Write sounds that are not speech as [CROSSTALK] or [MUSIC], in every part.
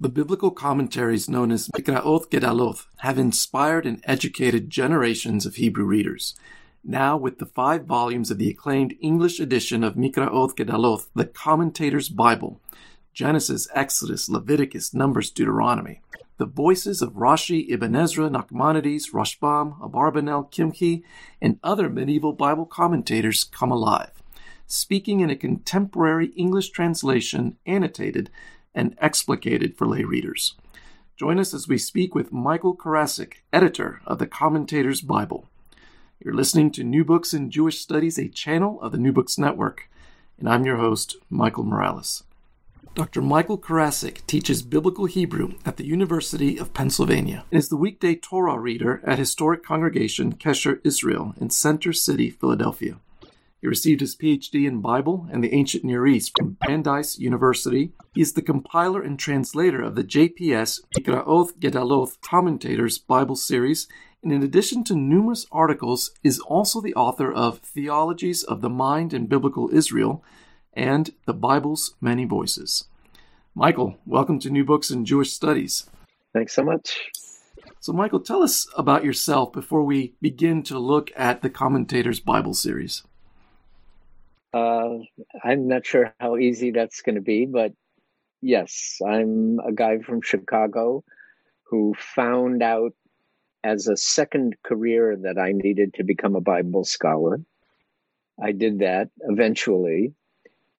The biblical commentaries known as Mikraot Gedaloth have inspired and educated generations of Hebrew readers. Now, with the five volumes of the acclaimed English edition of Mikraot Gedaloth, the Commentator's Bible, Genesis, Exodus, Leviticus, Numbers, Deuteronomy, the voices of Rashi, Ibn Ezra, Nachmanides, Rashbam, Abarbanel, Kimchi, and other medieval Bible commentators come alive, speaking in a contemporary English translation annotated and explicated for lay readers. Join us as we speak with Michael Carasik, editor of the Commentator's Bible. You're listening to New Books in Jewish Studies, a channel of the New Books Network, and I'm your host, Michael Morales. Dr. Michael Carasik teaches Biblical Hebrew at the University of Pennsylvania and is the weekday Torah reader at historic congregation Kesher Israel in Center City, Philadelphia. He received his PhD in Bible and the Ancient Near East from Brandeis University. He is the compiler and translator of the JPS Mikraoth Gedaloth Commentators Bible series, and in addition to numerous articles, is also the author of Theologies of the Mind and Biblical Israel and The Bible's Many Voices. Michael, welcome to New Books in Jewish Studies. Thanks so much. So, Michael, tell us about yourself before we begin to look at the Commentators Bible series. Uh, I'm not sure how easy that's going to be, but yes, I'm a guy from Chicago who found out as a second career that I needed to become a Bible scholar. I did that eventually,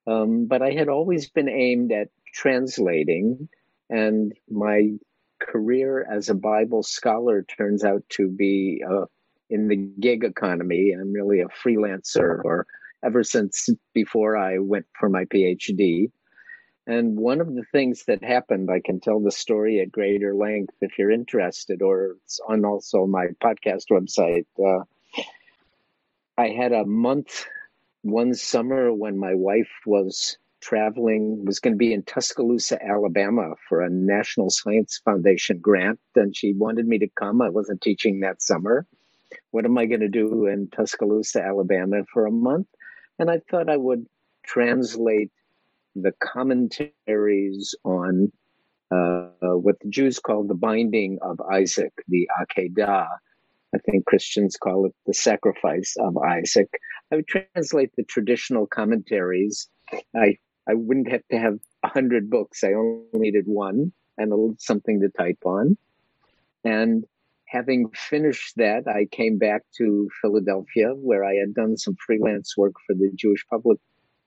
um, but I had always been aimed at translating, and my career as a Bible scholar turns out to be uh, in the gig economy. I'm really a freelancer or ever since before I went for my PhD. And one of the things that happened, I can tell the story at greater length if you're interested, or it's on also my podcast website. Uh, I had a month one summer when my wife was traveling, was going to be in Tuscaloosa, Alabama for a National Science Foundation grant, and she wanted me to come. I wasn't teaching that summer. What am I going to do in Tuscaloosa, Alabama for a month? And I thought I would translate the commentaries on uh, what the Jews call the binding of Isaac, the Akedah. I think Christians call it the sacrifice of Isaac. I would translate the traditional commentaries. I, I wouldn't have to have a hundred books. I only needed one and a something to type on. And having finished that, I came back to Philadelphia, where I had done some freelance work for the Jewish Public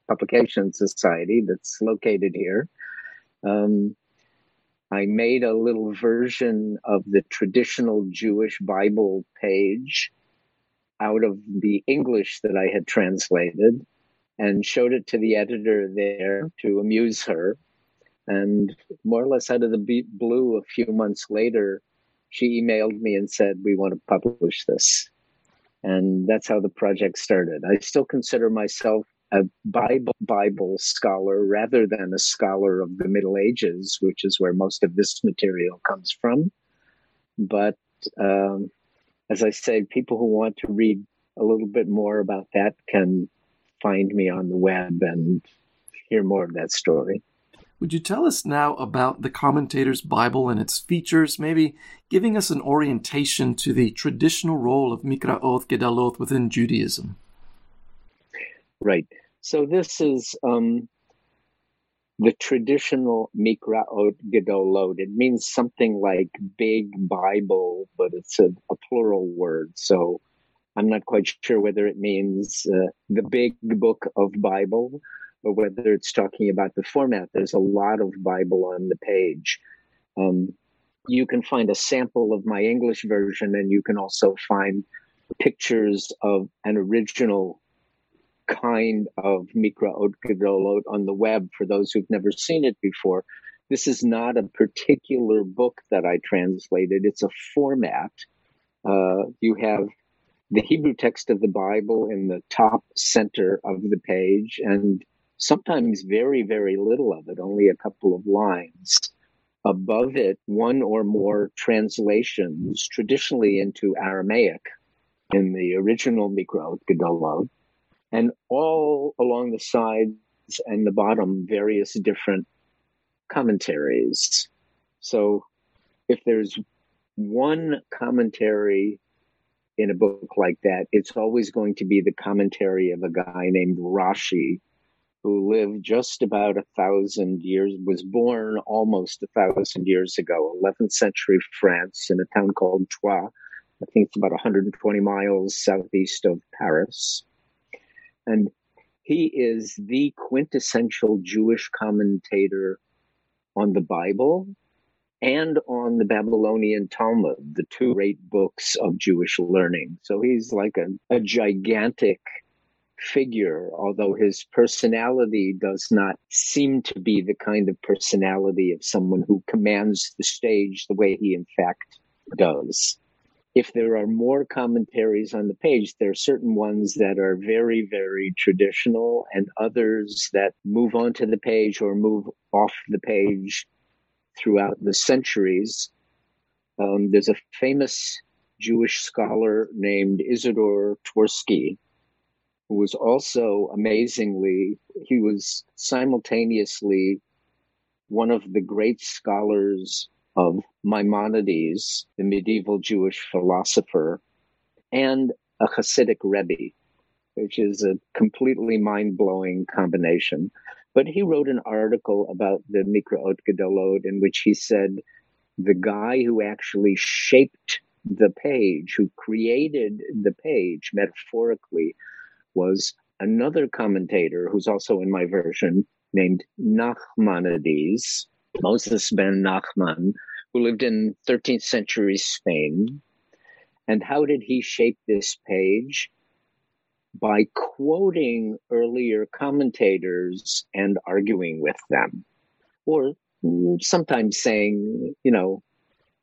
Publication Society that's located here. Um, I made a little version of the traditional Jewish Bible page out of the English that I had translated and showed it to the editor there to amuse her. And more or less out of the blue, a few months later, she emailed me and said, We want to publish this. And that's how the project started. I still consider myself a Bible, Bible scholar rather than a scholar of the Middle Ages, which is where most of this material comes from. But um, as I said, people who want to read a little bit more about that can find me on the web and hear more of that story. Would you tell us now about the Commentator's Bible and its features, maybe giving us an orientation to the traditional role of Mikraot Gedaloth within Judaism? Right. So this is um, the traditional Mikraot Gedolot. It means something like big Bible, but it's a, a plural word. So I'm not quite sure whether it means uh, the big book of Bible or whether it's talking about the format. There's a lot of Bible on the page. Um, you can find a sample of my English version, and you can also find pictures of an original kind of Mikra Gedolot on the web for those who've never seen it before. This is not a particular book that I translated, it's a format. Uh, you have the Hebrew text of the Bible in the top center of the page, and sometimes very, very little of it, only a couple of lines. Above it, one or more translations, traditionally into Aramaic in the original Mikra Gedolot, and all along the sides and the bottom, various different commentaries. So if there's one commentary in a book like that, it's always going to be the commentary of a guy named Rashi, who lived just about a thousand years, was born almost a thousand years ago, 11th century France, in a town called Troyes. I think it's about 120 miles southeast of Paris. And he is the quintessential Jewish commentator on the Bible and on the Babylonian Talmud, the two great books of Jewish learning. So he's like a, a gigantic figure, although his personality does not seem to be the kind of personality of someone who commands the stage the way he in fact does if there are more commentaries on the page, there are certain ones that are very, very traditional and others that move onto the page or move off the page throughout the centuries. Um, there's a famous Jewish scholar named Isidore Twersky, who was also amazingly, he was simultaneously one of the great scholars of Maimonides, the medieval Jewish philosopher, and a Hasidic Rebbe, which is a completely mind blowing combination. But he wrote an article about the Mikraot Gedolot in which he said the guy who actually shaped the page, who created the page metaphorically, was another commentator who's also in my version named Nachmanides, Moses ben Nachman, who lived in 13th century Spain. And how did he shape this page? By quoting earlier commentators and arguing with them, or sometimes saying, you know,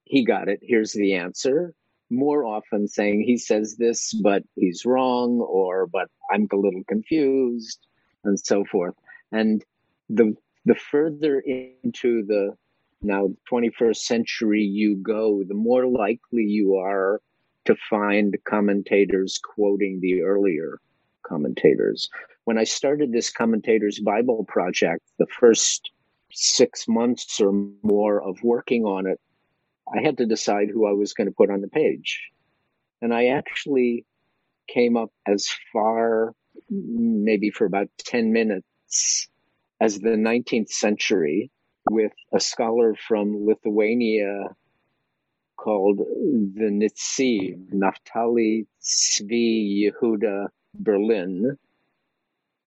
he got it, here's the answer. More often saying he says this, but he's wrong, or but I'm a little confused, and so forth. And the the further into the now 21st century you go, the more likely you are to find commentators quoting the earlier commentators. When I started this commentators Bible project, the first six months or more of working on it, I had to decide who I was going to put on the page. And I actually came up as far, maybe for about 10 minutes, as the 19th century with a scholar from Lithuania called the Netziv, Naftali Zvi Yehuda Berlin,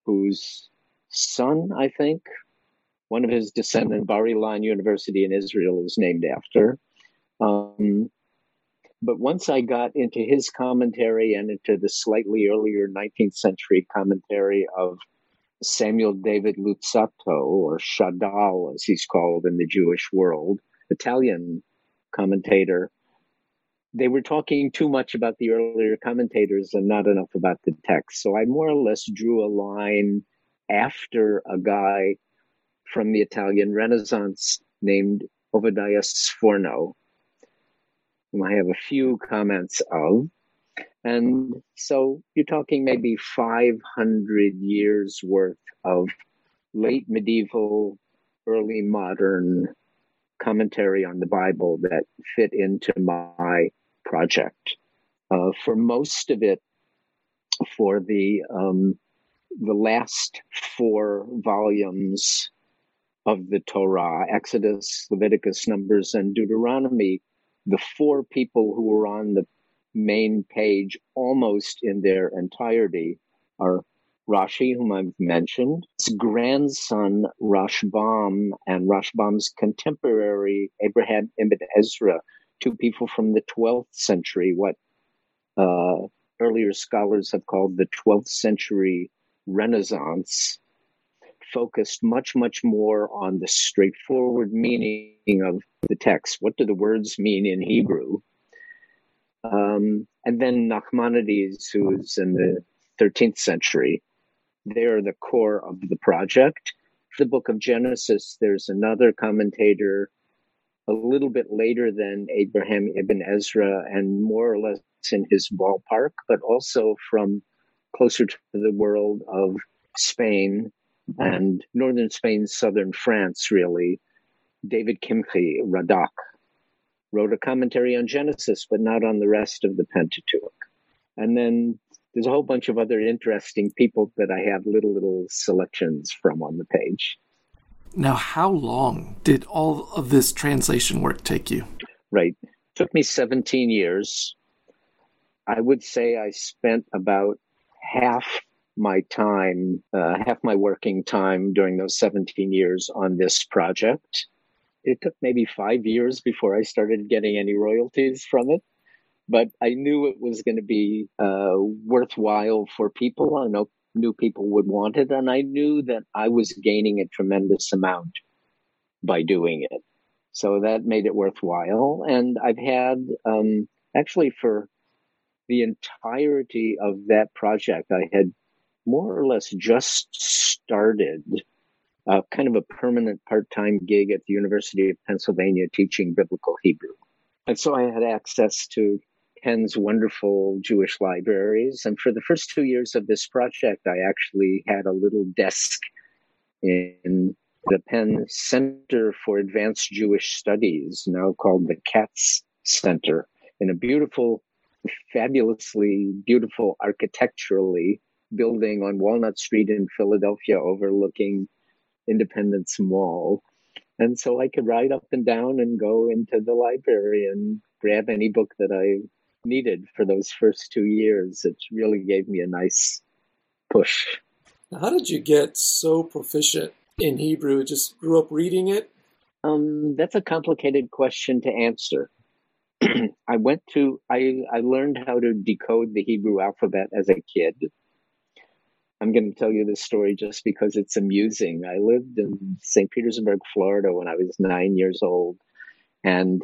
whose son, I think, one of his descendants, Bar Ilan University in Israel is named after. Um, but once I got into his commentary and into the slightly earlier 19th century commentary of Samuel David Luzzatto, or Shadal, as he's called in the Jewish world, Italian commentator. They were talking too much about the earlier commentators and not enough about the text. So I more or less drew a line after a guy from the Italian Renaissance named Ovadia Sforno, whom I have a few comments of. And so you're talking maybe 500 years worth of late medieval, early modern commentary on the Bible that fit into my project. Uh, for most of it, for the um, the last four volumes of the Torah, Exodus, Leviticus, Numbers, and Deuteronomy, the four people who were on the main page almost in their entirety are Rashi, whom I've mentioned, his grandson Rashbam, and Rashbam's contemporary Abraham ibn Ezra, two people from the 12th century, what uh, earlier scholars have called the 12th century Renaissance focused much, much more on the straightforward meaning of the text. What do the words mean in Hebrew? Um, and then Nachmanides, who's in the 13th century, they're the core of the project. The book of Genesis, there's another commentator a little bit later than Abraham ibn Ezra and more or less in his ballpark, but also from closer to the world of Spain and northern Spain, southern France, really. David Kimchi, Radak, wrote a commentary on Genesis, but not on the rest of the Pentateuch. And then there's a whole bunch of other interesting people that I have little, little selections from on the page. Now, how long did all of this translation work take you? Right. It took me 17 years. I would say I spent about half my time, uh, half my working time during those 17 years on this project. It took maybe five years before I started getting any royalties from it, but I knew it was going to be uh, worthwhile for people. I know knew people would want it, and I knew that I was gaining a tremendous amount by doing it. So that made it worthwhile. And I've had um, actually for the entirety of that project, I had more or less just started uh, kind of a permanent part time gig at the University of Pennsylvania teaching biblical Hebrew. And so I had access to Penn's wonderful Jewish libraries. And for the first two years of this project, I actually had a little desk in the Penn Center for Advanced Jewish Studies, now called the Katz Center, in a beautiful, fabulously beautiful architecturally building on Walnut Street in Philadelphia overlooking Independence Mall. And so I could ride up and down and go into the library and grab any book that I needed for those first two years. It really gave me a nice push. How did you get so proficient in Hebrew? Just grew up reading it? Um, that's a complicated question to answer. [CLEARS THROAT] I went to I I learned how to decode the Hebrew alphabet as a kid. I'm going to tell you this story just because it's amusing. I lived in mm-hmm. St. Petersburg, Florida when I was 9 years old and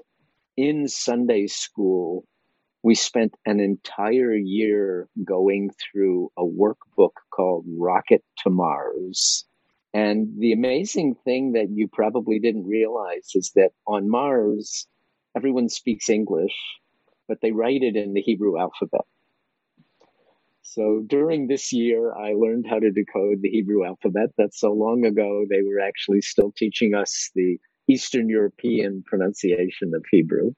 in Sunday school we spent an entire year going through a workbook called Rocket to Mars. And the amazing thing that you probably didn't realize is that on Mars, everyone speaks English, but they write it in the Hebrew alphabet. So during this year, I learned how to decode the Hebrew alphabet. That's so long ago, they were actually still teaching us the Eastern European pronunciation of Hebrew.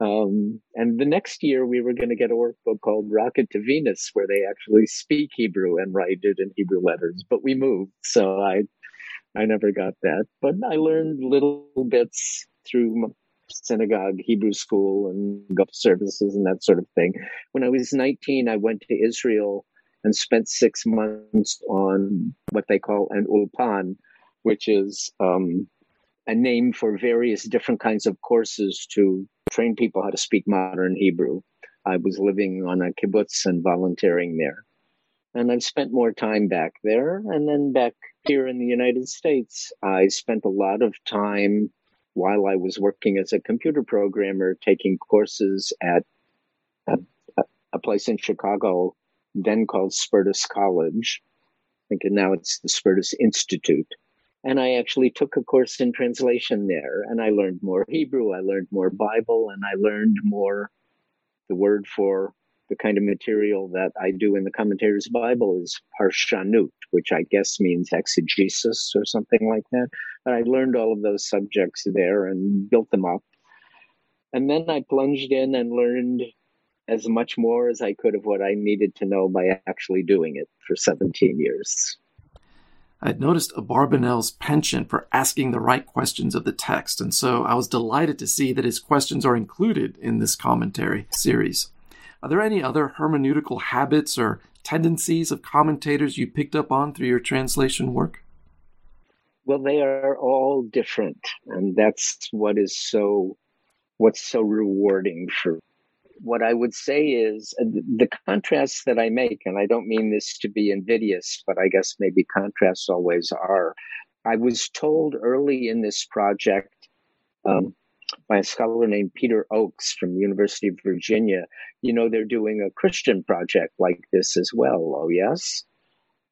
Um, and the next year, we were going to get a workbook called Rocket to Venus, where they actually speak Hebrew and write it in Hebrew letters. But we moved, so I, I never got that. But I learned little bits through synagogue, Hebrew school, and services and that sort of thing. When I was 19, I went to Israel and spent six months on what they call an ulpan, which is um, a name for various different kinds of courses to train people how to speak modern Hebrew. I was living on a kibbutz and volunteering there. And I've spent more time back there. And then back here in the United States, I spent a lot of time while I was working as a computer programmer taking courses at a, a place in Chicago, then called Spertus College. I think now it's the Spertus Institute. And I actually took a course in translation there and I learned more Hebrew, I learned more Bible, and I learned more the word for the kind of material that I do in the commentator's Bible is parshanut, which I guess means exegesis or something like that. But I learned all of those subjects there and built them up. And then I plunged in and learned as much more as I could of what I needed to know by actually doing it for 17 years. I'd noticed Abarbanel's penchant for asking the right questions of the text, and so I was delighted to see that his questions are included in this commentary series. Are there any other hermeneutical habits or tendencies of commentators you picked up on through your translation work? Well, they are all different, and that's what is so what's so rewarding for what I would say is uh, the contrasts that I make, and I don't mean this to be invidious, but I guess maybe contrasts always are. I was told early in this project um, by a scholar named Peter Ochs from the University of Virginia, you know, they're doing a Christian project like this as well. Oh, yes?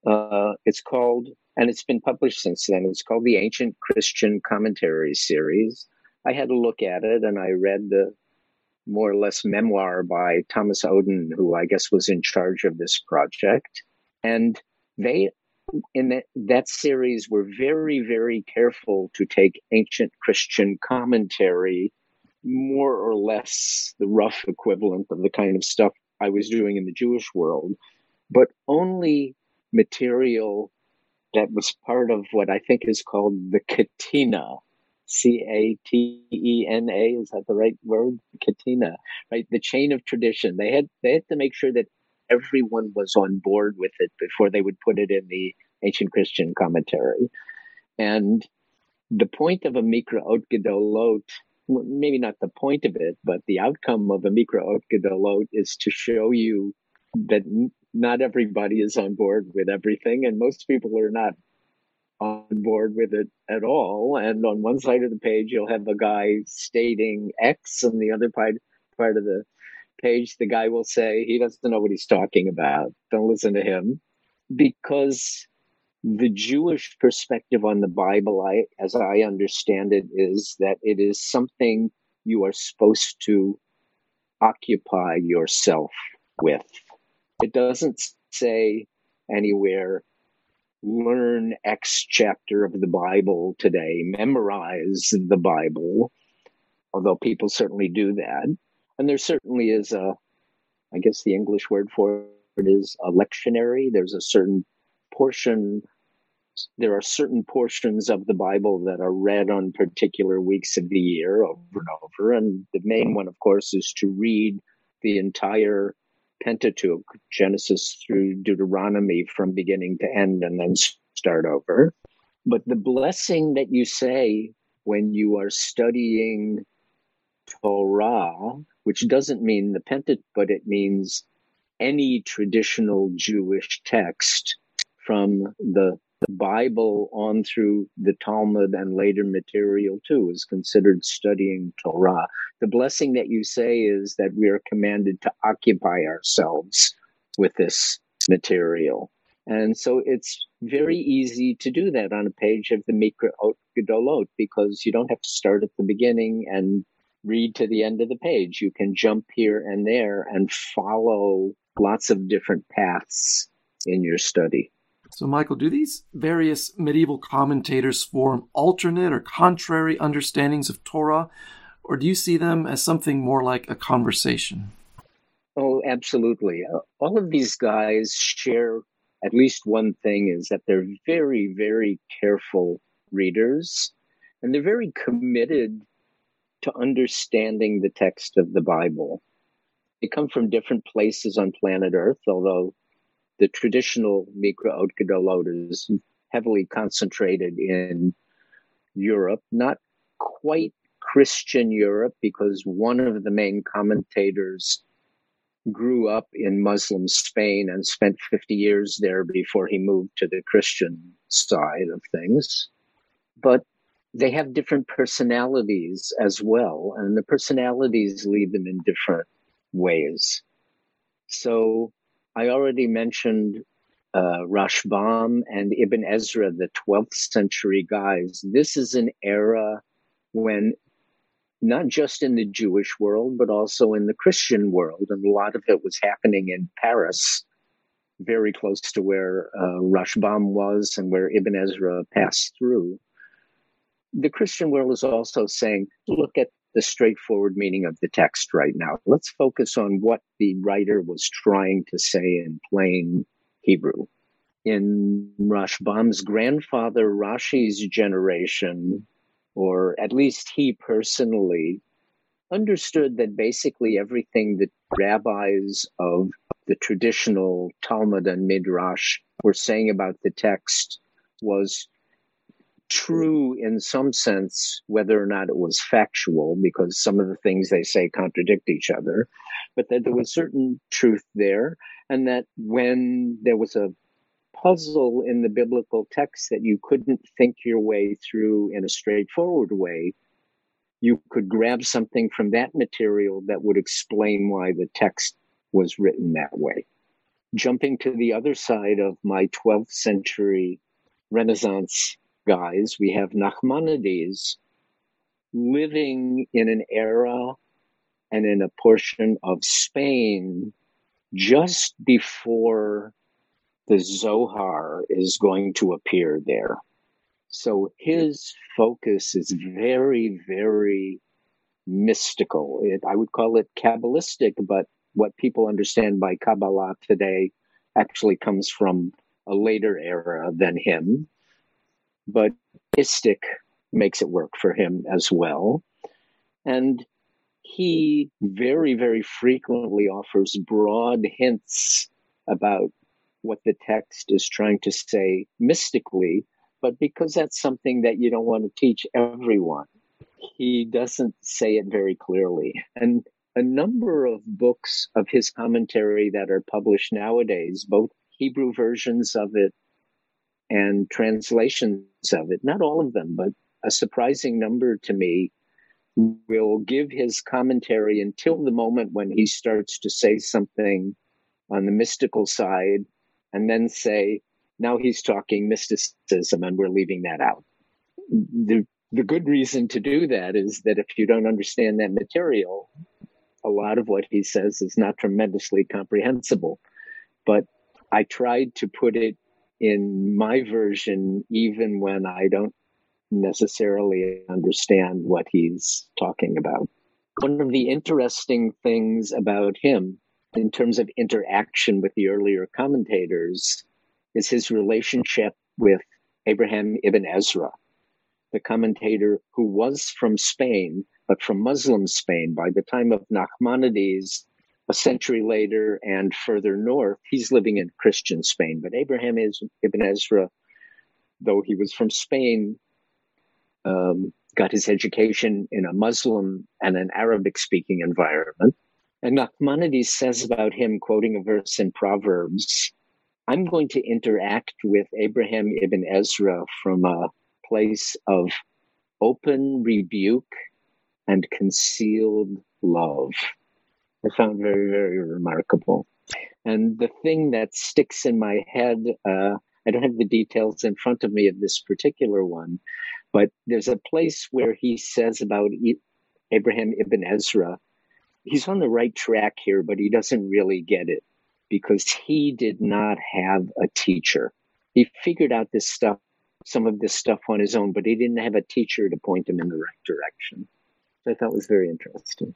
Uh, it's called, and it's been published since then, it's called the Ancient Christian Commentary Series. I had a look at it and I read the more or less memoir by Thomas Oden, who I guess was in charge of this project. And they, in that, that series, were very, very careful to take ancient Christian commentary, more or less the rough equivalent of the kind of stuff I was doing in the Jewish world, but only material that was part of what I think is called the Catena, C A T E N A. Is that the right word? Catena, right? The chain of tradition. They had they had to make sure that everyone was on board with it before they would put it in the ancient Christian commentary. And the point of a Mikra Ot Gedolot, maybe not the point of it, but the outcome of a Mikra Ot Gedolot is to show you that not everybody is on board with everything, and most people are not on board with it at all. And on one side of the page, you'll have a guy stating X, and the other part part of the page, the guy will say he doesn't know what he's talking about. Don't listen to him, because the Jewish perspective on the Bible, I, as I understand it, is that it is something you are supposed to occupy yourself with. It doesn't say anywhere learn X chapter of the Bible today, memorize the Bible, although people certainly do that. And there certainly is a, I guess the English word for it is a lectionary. There's a certain portion, there are certain portions of the Bible that are read on particular weeks of the year over and over. And the main mm-hmm. one, of course, is to read the entire Pentateuch, Genesis through Deuteronomy from beginning to end, and then start over. But the blessing that you say when you are studying Torah, which doesn't mean the Pentateuch, but it means any traditional Jewish text from the the Bible on through the Talmud and later material too is considered studying Torah. The blessing that you say is that we are commanded to occupy ourselves with this material. And so it's very easy to do that on a page of the Mikra Ot Gedolot because you don't have to start at the beginning and read to the end of the page. You can jump here and there and follow lots of different paths in your study. So, Michael, do these various medieval commentators form alternate or contrary understandings of Torah, or do you see them as something more like a conversation? Oh, absolutely. Uh, all of these guys share at least one thing is that they're very, very careful readers and they're very committed to understanding the text of the Bible. They come from different places on planet Earth, although the traditional Mikra Ot Gedolot is heavily concentrated in Europe, not quite Christian Europe, because one of the main commentators grew up in Muslim Spain and spent 50 years there before he moved to the Christian side of things. But they have different personalities as well, and the personalities lead them in different ways. So I already mentioned uh, Rashbam and Ibn Ezra, the 12th century guys. This is an era when not just in the Jewish world, but also in the Christian world, and a lot of it was happening in Paris, very close to where uh, Rashbam was and where Ibn Ezra passed through. The Christian world is also saying, look at the straightforward meaning of the text right now. Let's focus on what the writer was trying to say in plain Hebrew. In Rashbam's grandfather Rashi's generation, or at least he personally, understood that basically everything that rabbis of the traditional Talmud and Midrash were saying about the text was true in some sense, whether or not it was factual, because some of the things they say contradict each other. but that there was certain truth there, and that when there was a puzzle in the biblical text that you couldn't think your way through in a straightforward way, you could grab something from that material that would explain why the text was written that way. Jumping to the other side of my 12th century Renaissance guys, we have Nachmanides living in an era and in a portion of Spain just before the Zohar is going to appear there. So his focus is very, very mystical. It, I would call it Kabbalistic, but what people understand by Kabbalah today actually comes from a later era than him. But mystic makes it work for him as well. And he very, very frequently offers broad hints about what the text is trying to say mystically, but because that's something that you don't want to teach everyone, he doesn't say it very clearly. And a number of books of his commentary that are published nowadays, both Hebrew versions of it and translations of it, not all of them, but a surprising number to me, will give his commentary until the moment when he starts to say something on the mystical side and then say, now he's talking mysticism and we're leaving that out. The, the good reason to do that is that if you don't understand that material, a lot of what he says is not tremendously comprehensible. But I tried to put it in my version, even when I don't necessarily understand what he's talking about. One of the interesting things about him in terms of interaction with the earlier commentators is his relationship with Abraham ibn Ezra, the commentator who was from Spain, but from Muslim Spain. By the time of Nachmanides, a century later and further north, he's living in Christian Spain. But Abraham is, ibn Ezra, though he was from Spain, um, got his education in a Muslim and an Arabic speaking environment. And Nachmanides says about him, quoting a verse in Proverbs, I'm going to interact with Abraham ibn Ezra from a place of open rebuke and concealed love. I found very, very remarkable. And the thing that sticks in my head, uh, I don't have the details in front of me of this particular one, but there's a place where he says about Abraham ibn Ezra he's on the right track here, but he doesn't really get it because he did not have a teacher. He figured out this stuff, some of this stuff on his own, but he didn't have a teacher to point him in the right direction. So I thought was very interesting.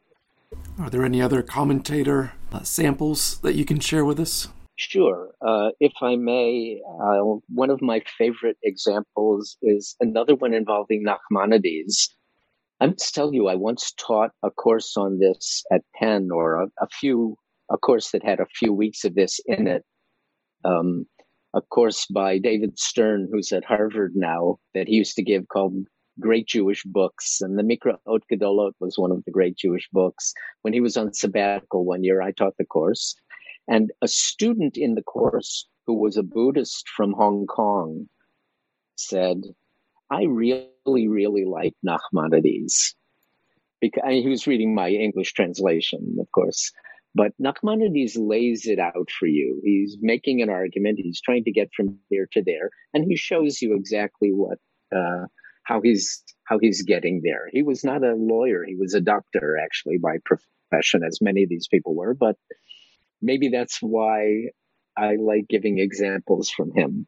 Are there any other commentator uh, samples that you can share with us? Sure. Uh, if I may, uh, one of my favorite examples is another one involving Nachmanides. I must tell you, I once taught a course on this at Penn, or a, a few, a course that had a few weeks of this in it. Um, a course by David Stern, who's at Harvard now, that he used to give called Great Jewish Books. And the Mikraot Gedolot was one of the great Jewish books. When he was on sabbatical one year, I taught the course. And a student in the course who was a Buddhist from Hong Kong said, I really, really like Nachmanides. Because I mean, he was reading my English translation, of course. But Nachmanides lays it out for you. He's making an argument. He's trying to get from here to there, and he shows you exactly what uh, how he's how he's getting there. He was not a lawyer; he was a doctor, actually, by profession, as many of these people were. But maybe that's why I like giving examples from him.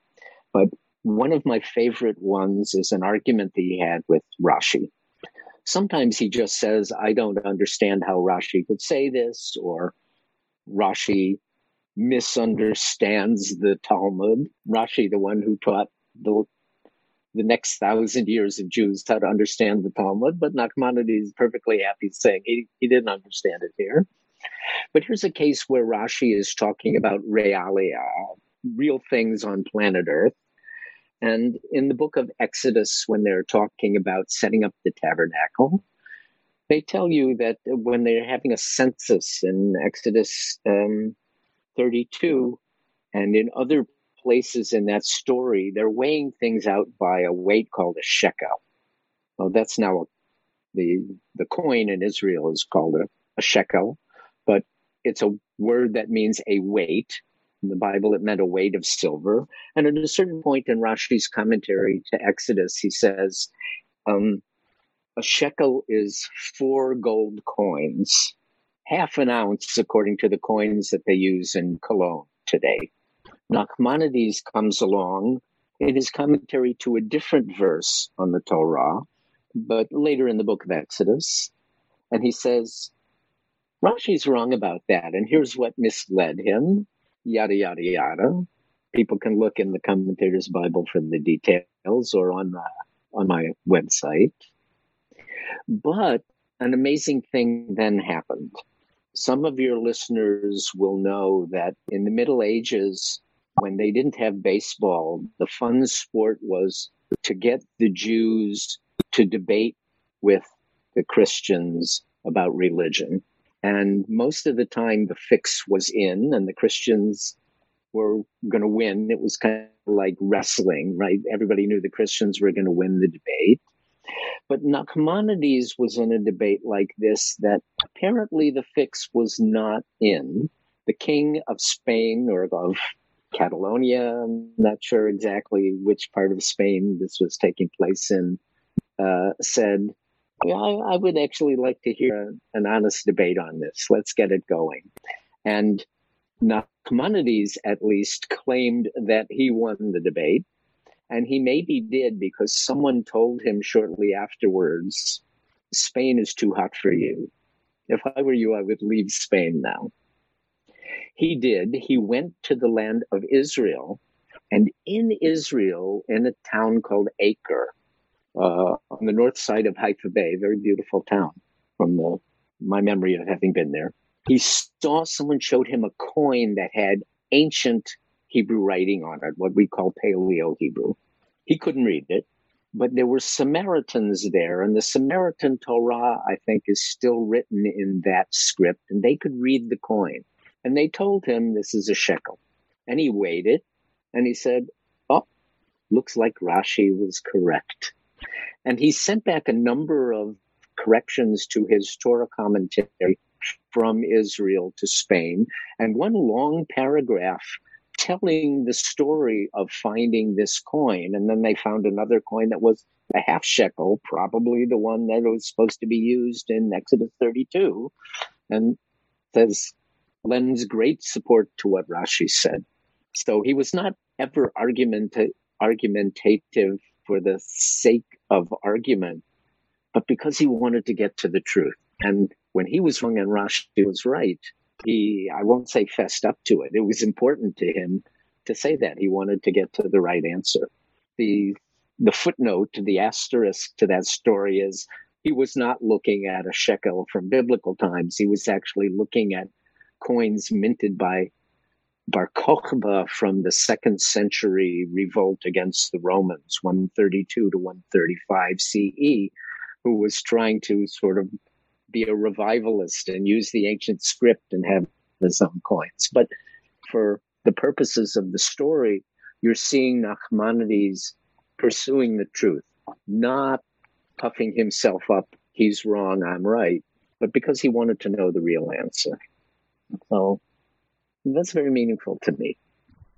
But one of my favorite ones is an argument that he had with Rashi. Sometimes he just says, I don't understand how Rashi could say this, or Rashi misunderstands the Talmud. Rashi, the one who taught the the next thousand years of Jews how to understand the Talmud, but Nachmanides is perfectly happy saying he, he didn't understand it here. But here's a case where Rashi is talking about realia, real things on planet Earth, and in the book of Exodus, when they're talking about setting up the tabernacle, they tell you that when they're having a census in Exodus um, 32 and in other places in that story, they're weighing things out by a weight called a shekel. Well, that's now a, the the coin in Israel is called a, a shekel, but it's a word that means a weight. In the Bible, it meant a weight of silver. And at a certain point in Rashi's commentary to Exodus, he says, um, a shekel is four gold coins, half an ounce, according to the coins that they use in Cologne today. Nachmanides comes along in his commentary to a different verse on the Torah, but later in the book of Exodus, and he says, Rashi's wrong about that, and here's what misled him, yada, yada, yada. People can look in the commentator's Bible for the details or on, the, on my website. But an amazing thing then happened. Some of your listeners will know that in the Middle Ages, when they didn't have baseball, the fun sport was to get the Jews to debate with the Christians about religion. And most of the time, the fix was in, and the Christians were going to win. It was kind of like wrestling, right? Everybody knew the Christians were going to win the debate. But Nachmanides was in a debate like this that apparently the fix was not in. The king of Spain or of Catalonia, I'm not sure exactly which part of Spain this was taking place in, uh, said, I, I, would actually like to hear an honest debate on this. Let's get it going. And Nachmanides at least claimed that he won the debate. And he maybe did because someone told him shortly afterwards, Spain is too hot for you. If I were you, I would leave Spain now. He did. He went to the land of Israel. And in Israel, in a town called Acre, uh, on the north side of Haifa Bay, very beautiful town from the, my memory of having been there. He saw someone showed him a coin that had ancient Hebrew writing on it, what we call Paleo Hebrew. He couldn't read it, but there were Samaritans there, and the Samaritan Torah, I think, is still written in that script, and they could read the coin. And they told him this is a shekel. And he weighed it, and he said, Oh, looks like Rashi was correct. And he sent back a number of corrections to his Torah commentary from Israel to Spain, and one long paragraph telling the story of finding this coin. And then they found another coin that was a half shekel, probably the one that was supposed to be used in Exodus 32, and says, lends great support to what Rashi said. So he was not ever argumenta- argumentative for the sake of argument, but because he wanted to get to the truth. And when he was wrong and Rashi was right, he, I won't say fessed up to it. It was important to him to say that. He wanted to get to the right answer. The, the footnote, to the asterisk to that story is he was not looking at a shekel from biblical times. He was actually looking at coins minted by Bar Kokhba from the second century revolt against the Romans, 132 to 135 CE, who was trying to sort of be a revivalist and use the ancient script and have his own coins. But for the purposes of the story, you're seeing Nachmanides pursuing the truth, not puffing himself up, he's wrong, I'm right, but because he wanted to know the real answer. So that's very meaningful to me.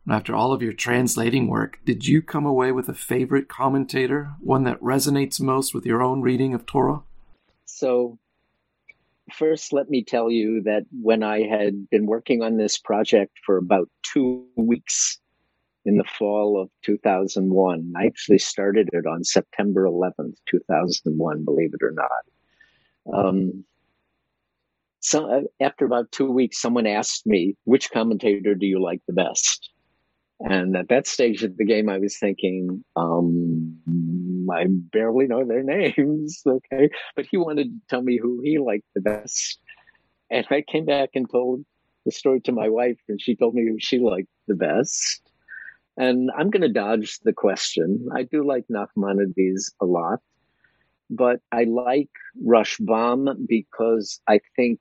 After all of your translating work, did you come away with a favorite commentator, one that resonates most with your own reading of Torah? So, first, let me tell you that when I had been working on this project for about two weeks in the fall of 2001, I actually started it on September 11th, 2001, believe it or not. Um, so uh, after about two weeks, someone asked me, which commentator do you like the best? And at that stage of the game, I was thinking, um, I barely know their [LAUGHS] names. Okay. But he wanted to tell me who he liked the best. And I came back and told the story to my wife, and she told me who she liked the best. And I'm going to dodge the question. I do like Nachmanides a lot. But I like Rashbam because I think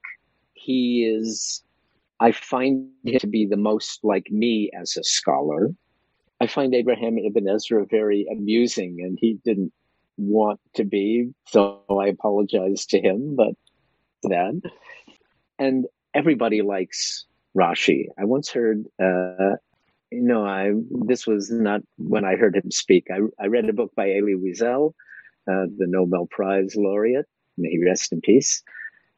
he is, I find him to be the most like me as a scholar. I find Abraham Ibn Ezra very amusing, and he didn't want to be, so I apologize to him, but that. And everybody likes Rashi. I once heard, uh, you know, I this was not when I heard him speak. I, I read a book by Elie Wiesel, uh, the Nobel Prize laureate. May he rest in peace.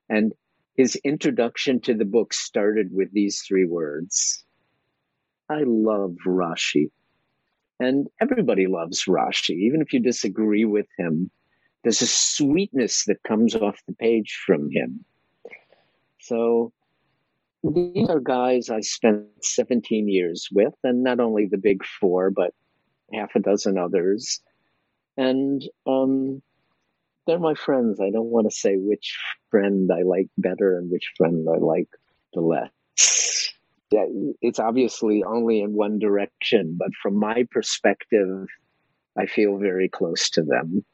And his introduction to the book started with these three words I love Rashi. And everybody loves Rashi, even if you disagree with him. There's a sweetness that comes off the page from him. So these are guys I spent 17 years with, and not only the big four, but half a dozen others. And um, they're my friends. I don't want to say which friend I like better and which friend I like the less. Yeah, it's obviously only in one direction, but from my perspective, I feel very close to them.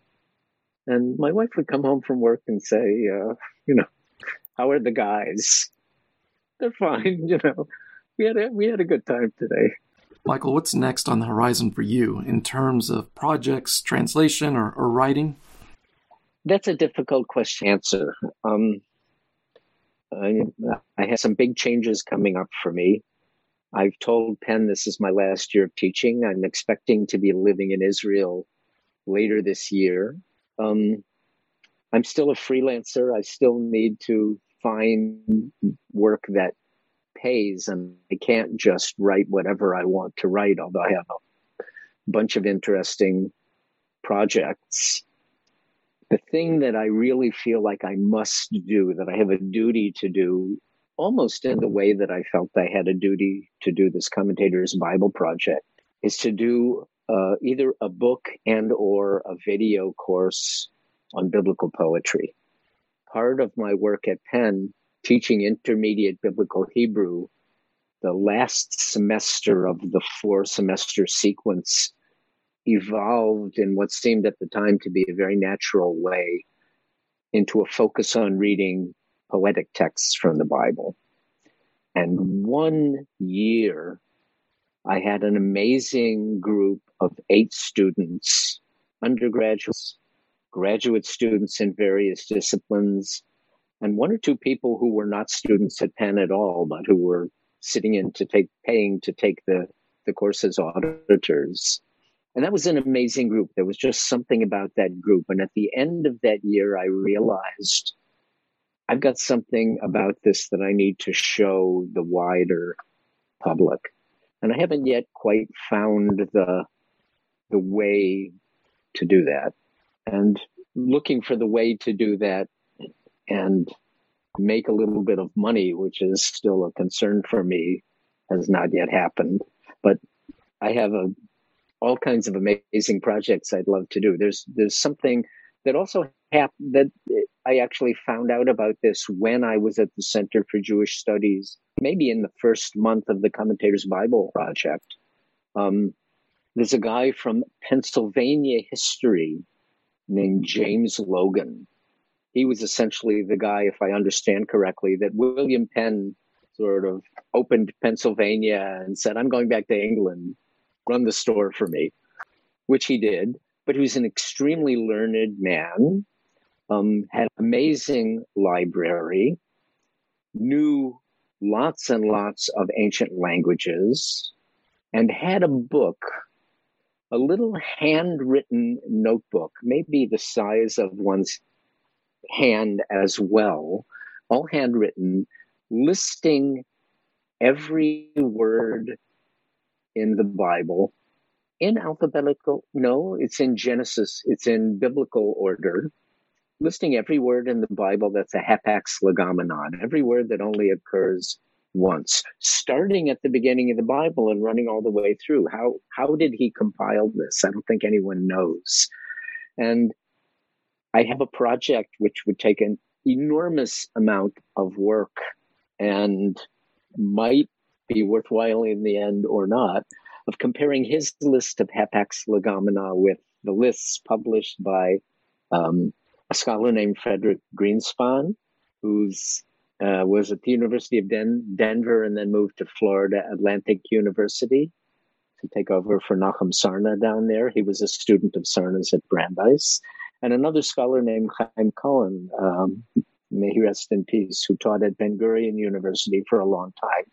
And my wife would come home from work and say, uh, you know, how are the guys? They're fine, [LAUGHS] you know. We had a, we had a good time today. Michael, what's next on the horizon for you in terms of projects, translation, or, or writing? That's a difficult question to answer. Um, I, I have some big changes coming up for me. I've told Penn this is my last year of teaching. I'm expecting to be living in Israel later this year. Um, I'm still a freelancer. I still need to find work that pays, and I can't just write whatever I want to write, although I have a bunch of interesting projects the thing that I really feel like I must do, that I have a duty to do, almost in the way that I felt I had a duty to do this commentator's Bible project, is to do uh, either a book and or a video course on biblical poetry. Part of my work at Penn, teaching intermediate biblical Hebrew, the last semester of the four semester sequence evolved in what seemed at the time to be a very natural way into a focus on reading poetic texts from the Bible. And one year, I had an amazing group of eight students, undergraduates, graduate students in various disciplines, and one or two people who were not students at Penn at all, but who were sitting in to take, paying to take the, the course as auditors. And that was an amazing group. There was just something about that group. And at the end of that year, I realized I've got something about this that I need to show the wider public. And I haven't yet quite found the, the way to do that. And looking for the way to do that and make a little bit of money, which is still a concern for me, has not yet happened. But I have a all kinds of amazing projects I'd love to do. There's there's something that also happened that I actually found out about this when I was at the Center for Jewish Studies, maybe in the first month of the Commentators Bible Project. Um, there's a guy from Pennsylvania history named James Logan. He was essentially the guy, if I understand correctly, that William Penn sort of opened Pennsylvania and said, I'm going back to England run the store for me, which he did. But he was an extremely learned man, um, had amazing library, knew lots and lots of ancient languages, and had a book, a little handwritten notebook, maybe the size of one's hand as well, all handwritten, listing every word in the Bible in alphabetical no it's in genesis it's in biblical order listing every word in the bible that's a hapax legomenon every word that only occurs once starting at the beginning of the bible and running all the way through. How how did he compile this? I don't think anyone knows. And i have a project which would take an enormous amount of work and might be worthwhile in the end or not, of comparing his list of hapax legomena with the lists published by um, a scholar named Frederick Greenspahn, who's uh, was at the University of Den- Denver and then moved to Florida Atlantic University to take over for Nachum Sarna down there. He was a student of Sarna's at Brandeis. And another scholar named Chaim Cohen, um, may he rest in peace, who taught at Ben Gurion University for a long time,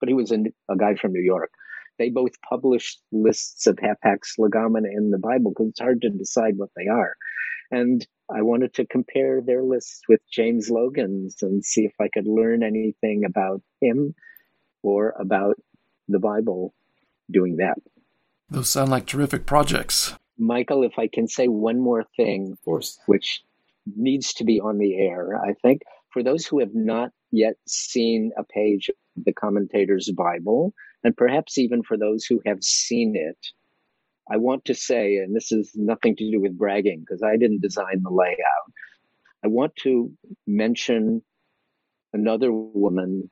but he was a, a guy from New York. They both published lists of hapax legomena in the Bible because it's hard to decide what they are. And I wanted to compare their lists with James Logan's and see if I could learn anything about him or about the Bible doing that. Those sound like terrific projects. Michael, if I can say one more thing, of course, which needs to be on the air, I think, for those who have not yet seen a page of the commentator's Bible, and perhaps even for those who have seen it, I want to say, and this is nothing to do with bragging because I didn't design the layout. I want to mention another woman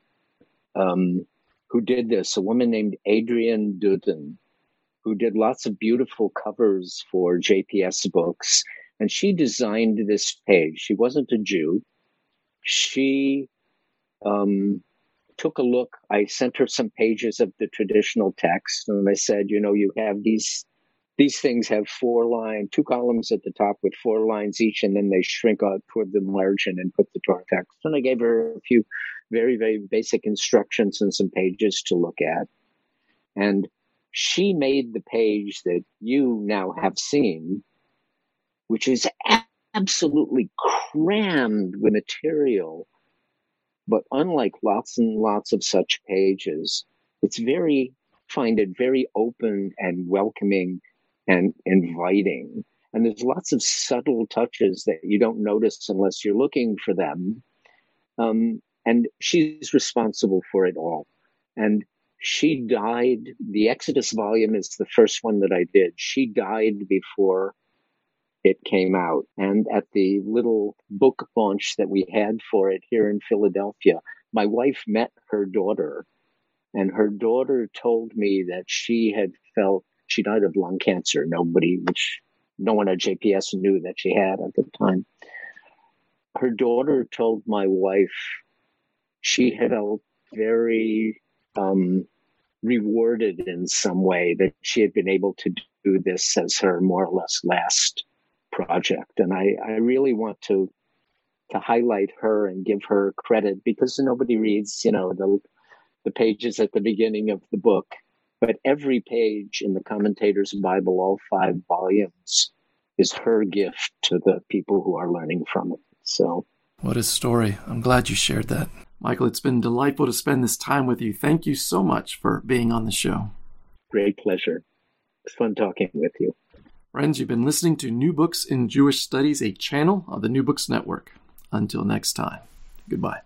um, who did this, a woman named Adrianne Dudden, who did lots of beautiful covers for JPS books. And she designed this page. She wasn't a Jew. She um, took a look. I sent her some pages of the traditional text, and I said, you know, you have these these things have four line, two columns at the top with four lines each, and then they shrink out toward the margin and put the Torah text. And I gave her a few very, very basic instructions and some pages to look at. And she made the page that you now have seen, which is absolutely crammed with material. But unlike lots and lots of such pages, it's very, find it very open and welcoming and inviting. And there's lots of subtle touches that you don't notice unless you're looking for them. Um, and she's responsible for it all. And she died. The Exodus volume is the first one that I did. She died before it came out. And at the little book launch that we had for it here in Philadelphia, my wife met her daughter. And her daughter told me that she had felt she died of lung cancer. Nobody, which no one at JPS knew that she had at the time. Her daughter told my wife she had felt very um, rewarded in some way that she had been able to do this as her more or less last project. And I, I really want to to highlight her and give her credit because nobody reads, you know, the the pages at the beginning of the book but every page in the commentator's Bible, all five volumes, is her gift to the people who are learning from it. So, what a story. I'm glad you shared that. Michael, it's been delightful to spend this time with you. Thank you so much for being on the show. Great pleasure. It's fun talking with you. Friends, you've been listening to New Books in Jewish Studies, a channel of the New Books Network. Until next time, goodbye.